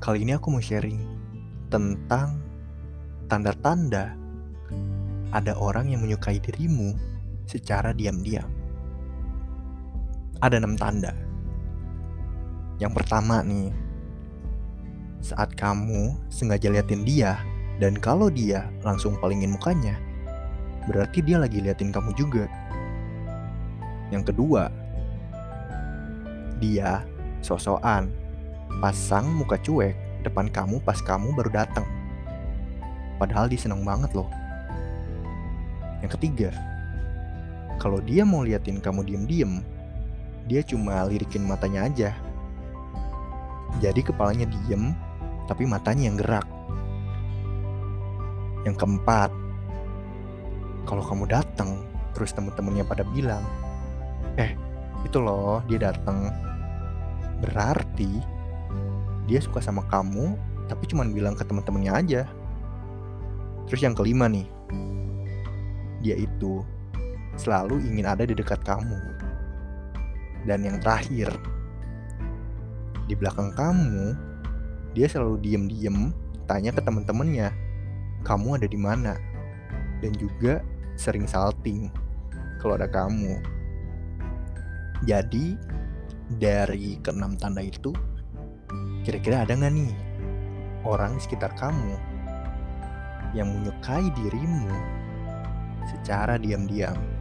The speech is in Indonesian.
Kali ini aku mau sharing tentang tanda-tanda ada orang yang menyukai dirimu secara diam-diam. Ada enam tanda. Yang pertama nih, saat kamu sengaja liatin dia dan kalau dia langsung palingin mukanya, berarti dia lagi liatin kamu juga. Yang kedua, dia sosokan pasang muka cuek depan kamu pas kamu baru datang. Padahal dia seneng banget loh. Yang ketiga, kalau dia mau liatin kamu diem-diem, dia cuma lirikin matanya aja. Jadi kepalanya diem, tapi matanya yang gerak. Yang keempat, kalau kamu datang, terus temen-temennya pada bilang, eh itu loh dia datang, berarti dia suka sama kamu tapi cuma bilang ke teman-temannya aja. Terus yang kelima nih. Dia itu selalu ingin ada di dekat kamu. Dan yang terakhir di belakang kamu dia selalu diem-diem tanya ke teman-temannya kamu ada di mana? Dan juga sering salting kalau ada kamu jadi dari keenam tanda itu Kira-kira ada nggak nih orang di sekitar kamu yang menyukai dirimu secara diam-diam?